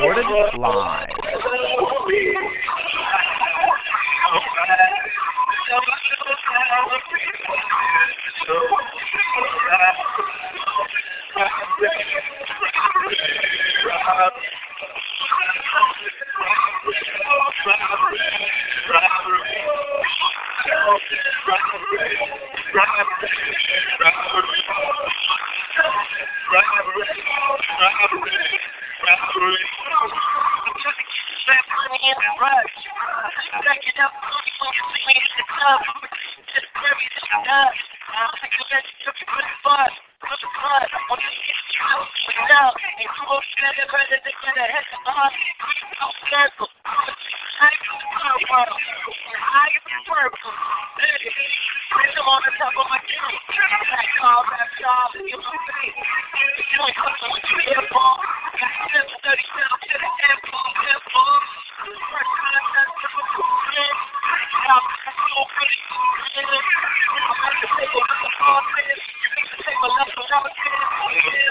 Recorded live. Robbery, robbery, robbery. Thank you I'm on the top of my. I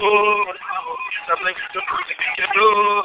Oh, something so predictable.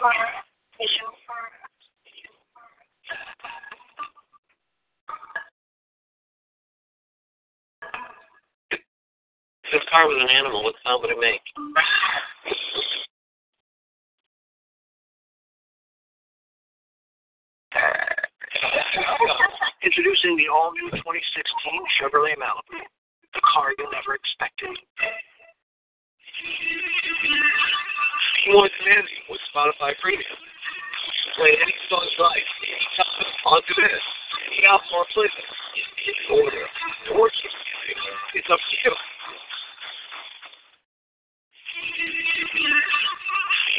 If this car was an animal, what sound would it make? Introducing the all-new 2016 Chevrolet Malibu, the car you'll never expected. Be more demanding with Spotify Premium. Play any song you like, anytime, on demand, any outdoor playlist, in any order, or. It's up to you.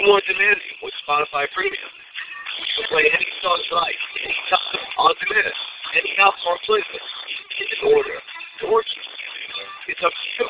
More demanding with Spotify Premium. You can Play any song you like, anytime, on demand, any outdoor playlist, in any order, or. It's up to you.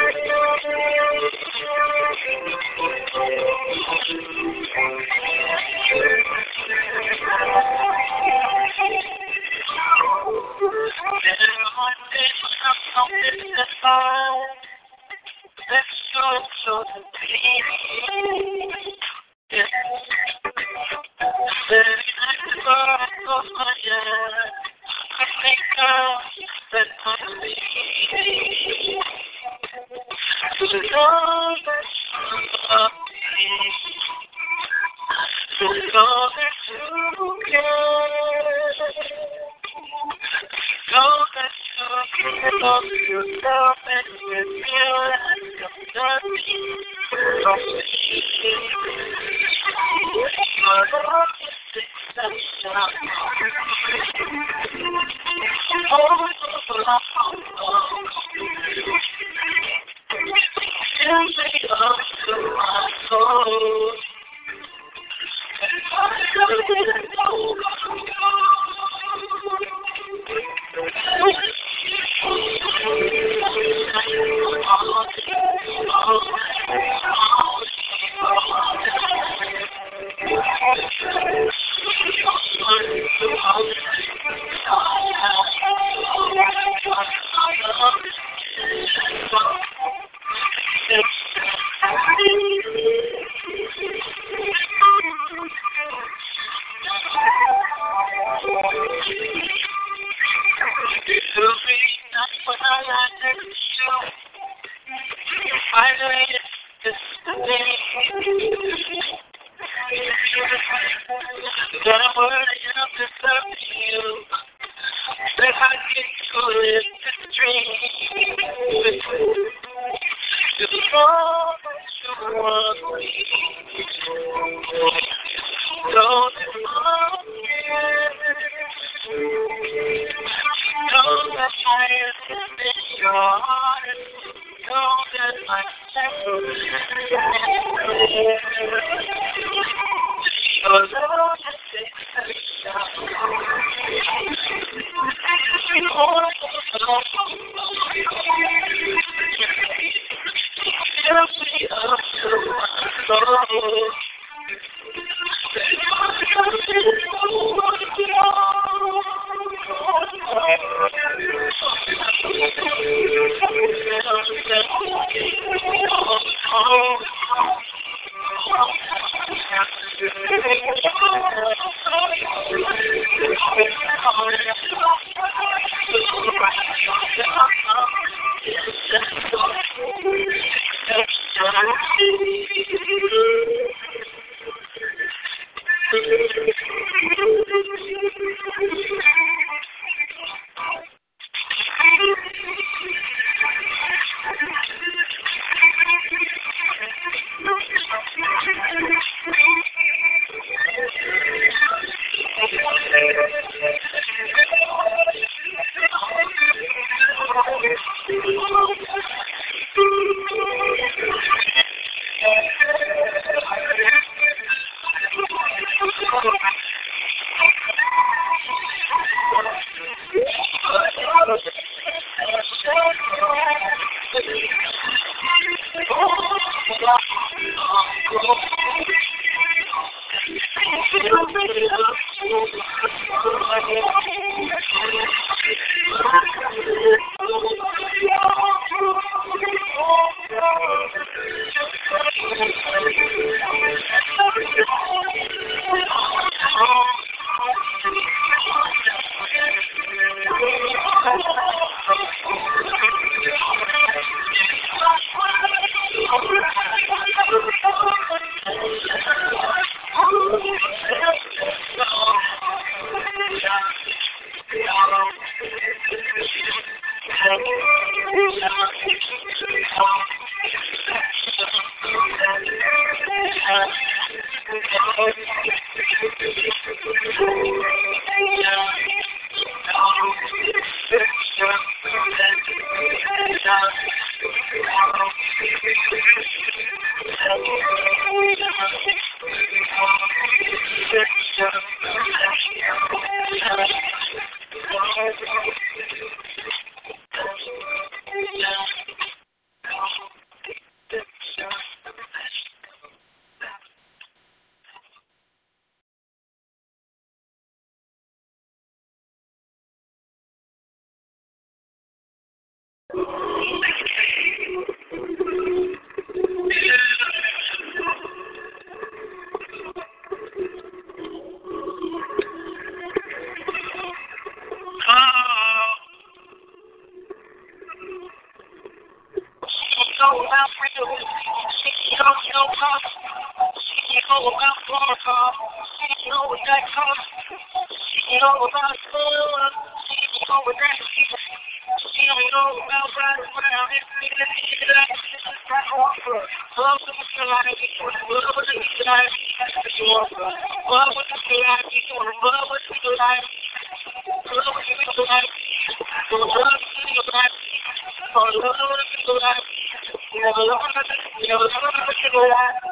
that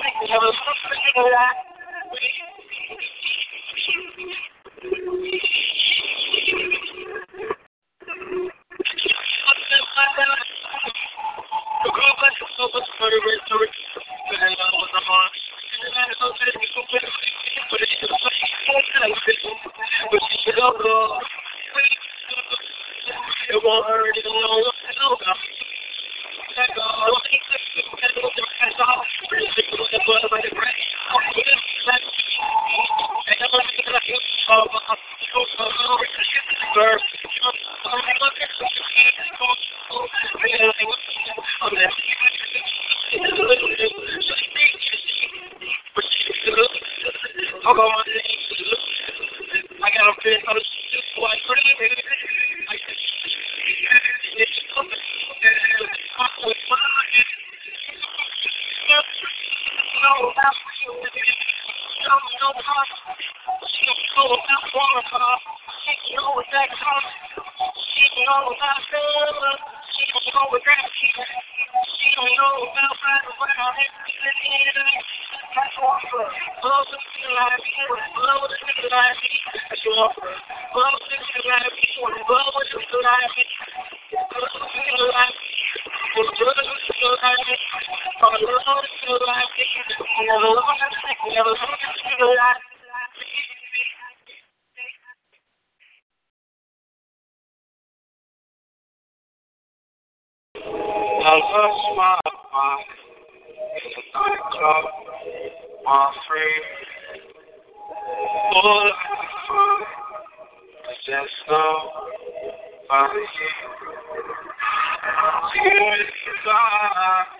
think we have a little bit of that. We I lost my mind in the nightclub, my free. All I could find just nobody here. Tears goodbye.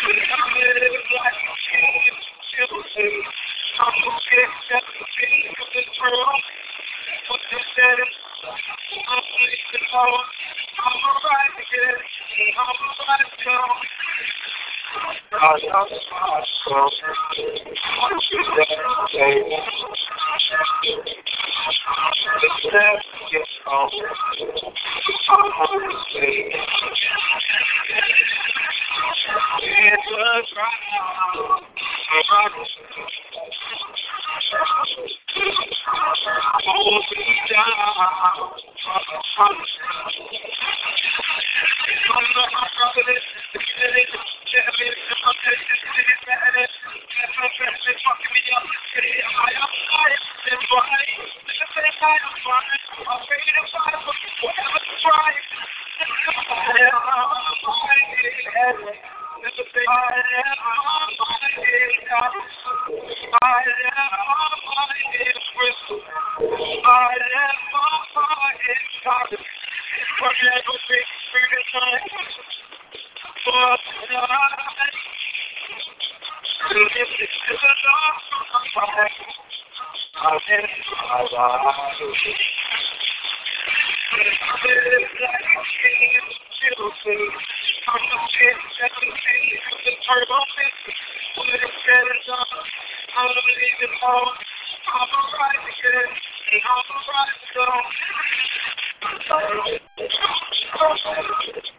Spring Thank you.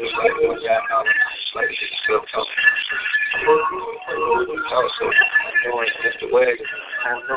just like what y'all know, just like she's still talking. Also, knowing Mr. Wagner, I don't know.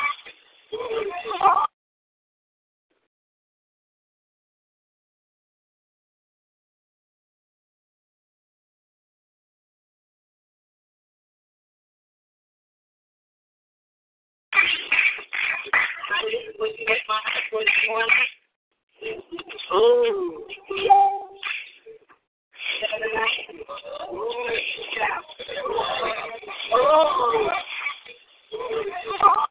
Oh.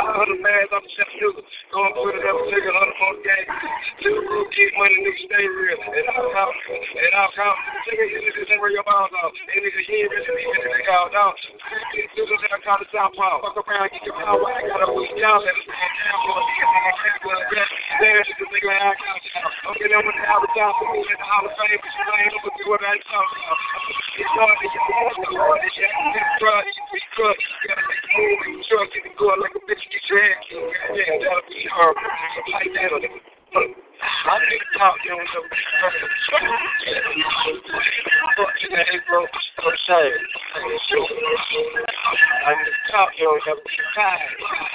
Fuck you. I'm selling money for you. Get it back. My it back. Shit back. Get it back. I'm moving. Going back doing. Got to run it back up. Six months, no shot. About a hundred bags. I'm chef nigga. Going put it up. Real keep money. Stay real. And I'll count. And I'll you niggas ain't your. And the out. I the South. Fuck around. Get your power. I go the I I'm me in the I is. It's That. I top you on the fuck you broke. I'm sorry. I'm the top you on the time. Talk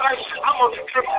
I'm on the trip.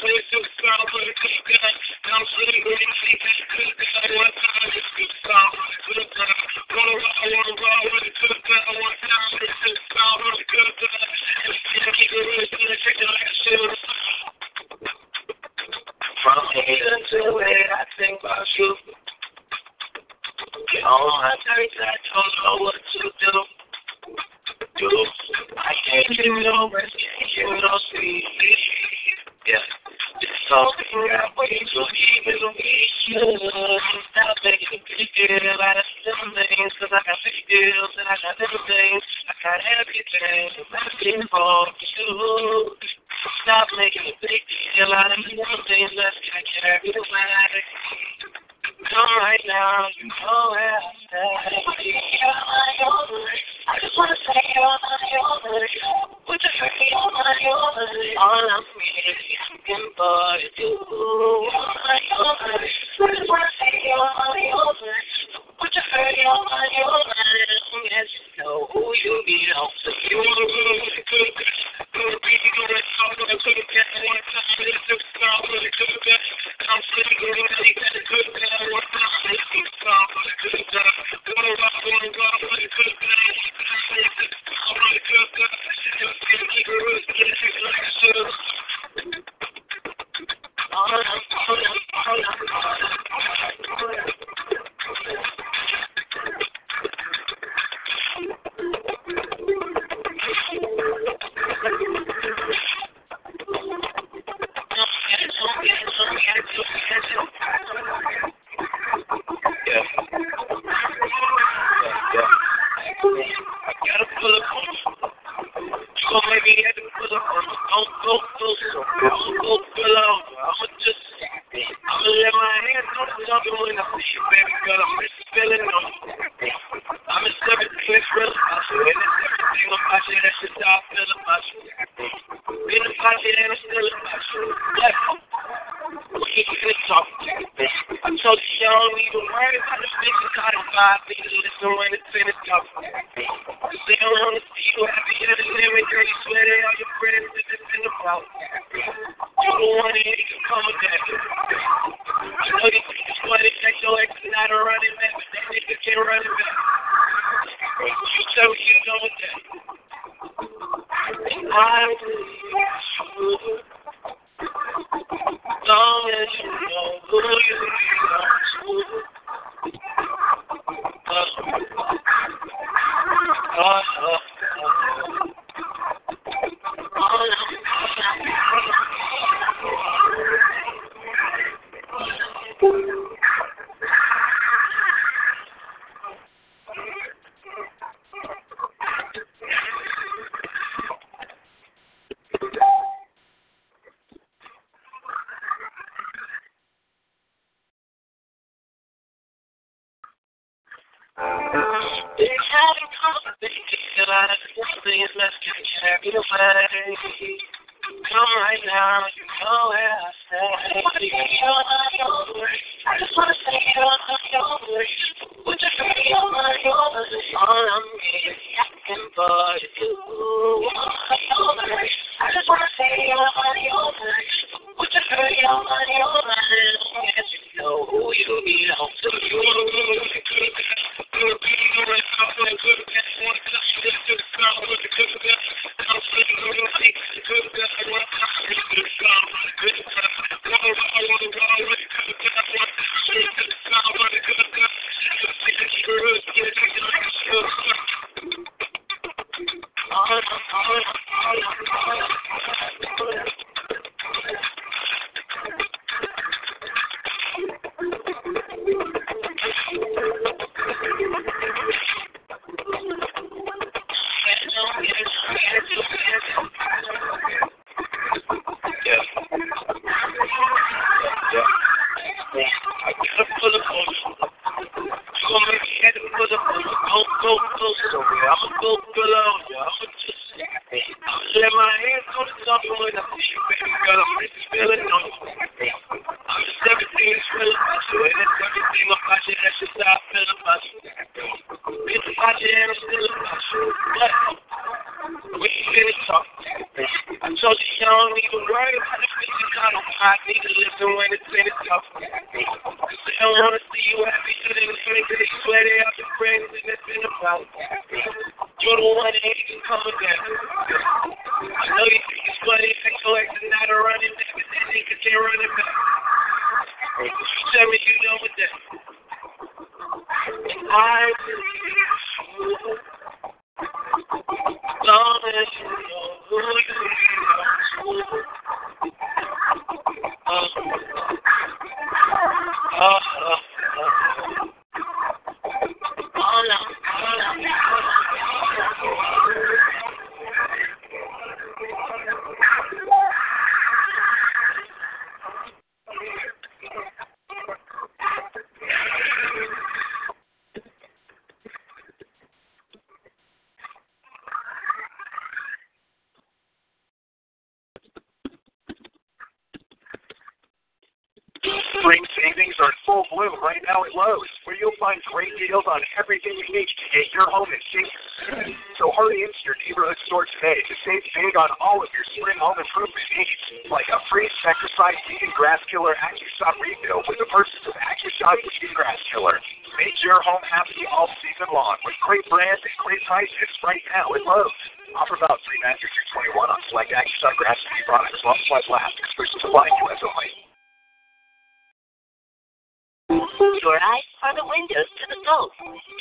One time, play to the song, but a good girl. Come see Amen. Spring savings are in full bloom right now at Lowe's, where you'll find great deals on everything you need to get your home in shape. So hurry into your neighborhood store today to save big on all of your spring home improvement needs, like a free Spectracide Weed and Grass Killer AccuShot refill with the purchase of AccuShot Weed and Grass Killer. Make your home happy all season long with great brands and great prices right now at Lowe's. Offer about free mattress through 21 on select AccuShot Grass Seed products while supplies last. Exclusive supply U.S. only. Your eyes are the windows to the soul.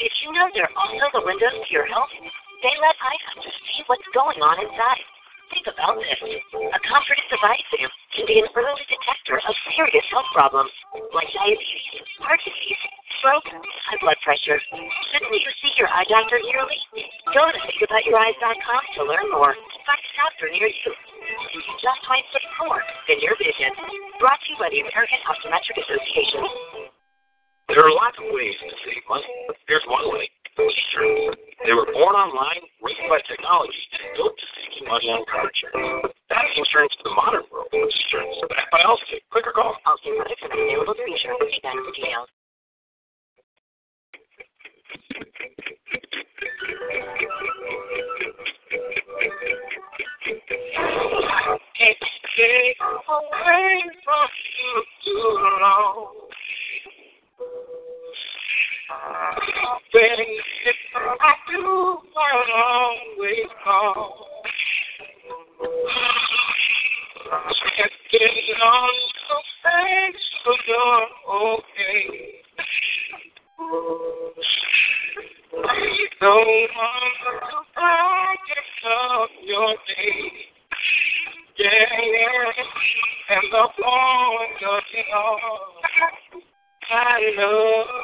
Did you know they're also the windows to your health? They let eye doctors see what's going on inside. Think about this. A comprehensive eye exam can be an early detector of serious health problems like diabetes, heart disease, stroke, high blood pressure. Shouldn't you see your eye doctor yearly? Go to thinkaboutyoureyes.com to learn more find a doctor near you. And you just 26 more than your vision. Brought to you by the American Optometric Association. There are lots of ways to save money. Here's one way. T-shirts. They were born online, raised by technology, and built to save you money on car insurance. That's Esurance for the modern world. Insurance backed by Allstate. Click or call. Allstate are available through Esurance. See that for details. Can't stay away from you too long. You don't want of your day. Yeah, and the point of it I love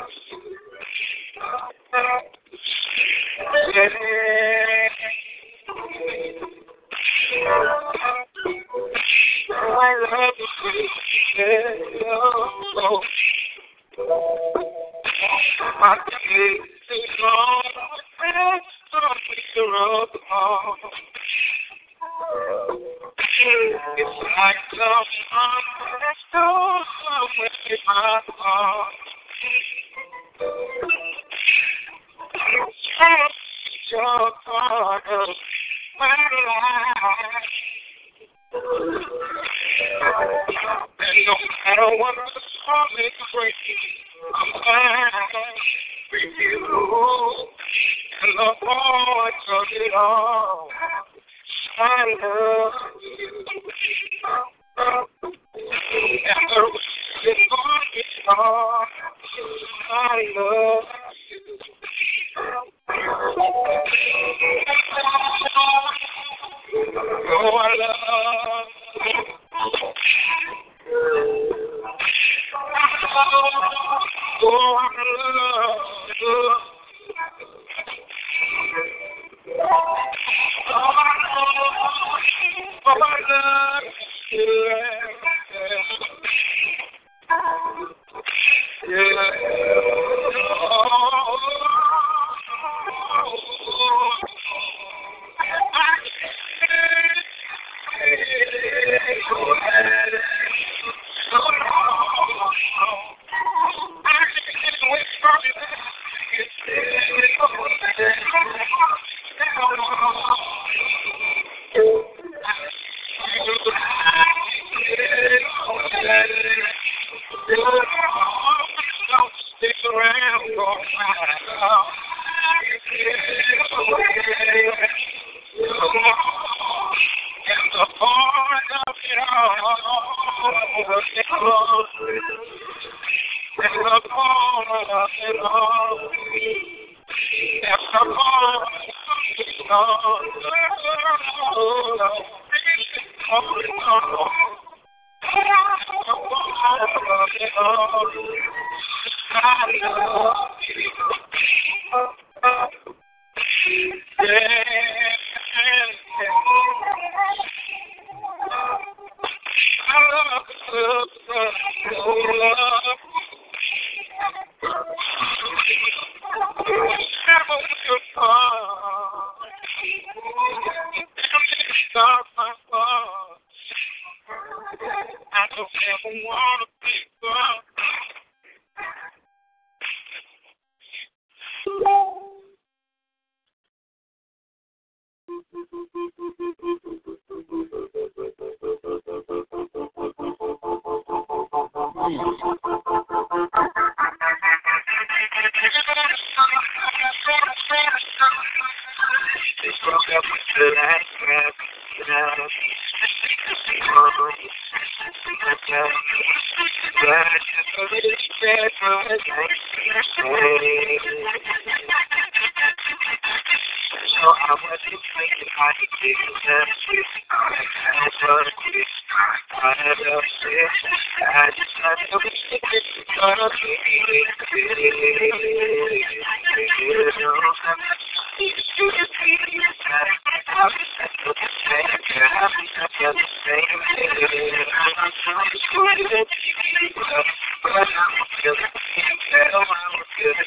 I love you. Thank you.